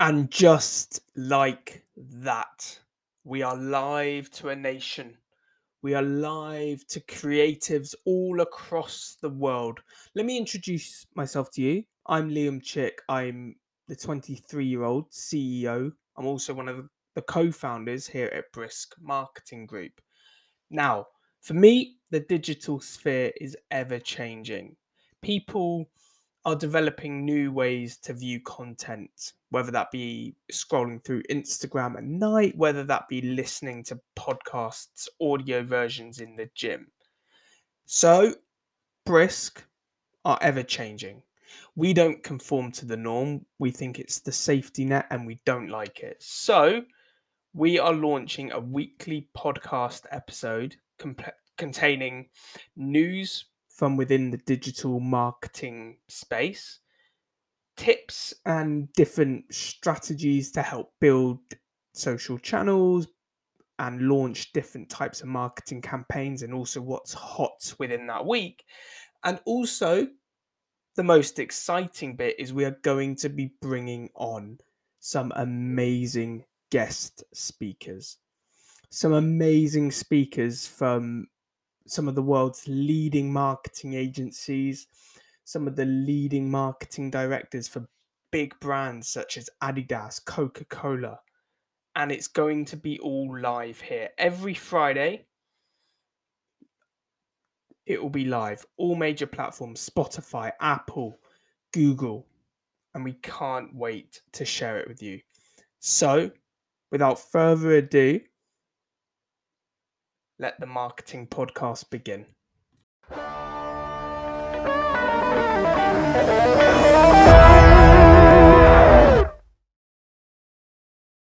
And just like that, we are live to a nation. We are live to creatives all across the world. Let me introduce myself to you. I'm Liam Chick. I'm the 23 year old CEO. I'm also one of the co founders here at Brisk Marketing Group. Now, for me, the digital sphere is ever changing. People are developing new ways to view content, whether that be scrolling through Instagram at night, whether that be listening to podcasts, audio versions in the gym. So, Brisk are ever changing. We don't conform to the norm. We think it's the safety net and we don't like it. So, we are launching a weekly podcast episode comp- containing news, from within the digital marketing space, tips and different strategies to help build social channels and launch different types of marketing campaigns and also what's hot within that week. And also, the most exciting bit is we are going to be bringing on some amazing guest speakers. Some amazing speakers from some of the world's leading marketing agencies, some of the leading marketing directors for big brands such as Adidas, Coca Cola. And it's going to be all live here every Friday. It will be live, all major platforms Spotify, Apple, Google. And we can't wait to share it with you. So, without further ado, let the marketing podcast begin.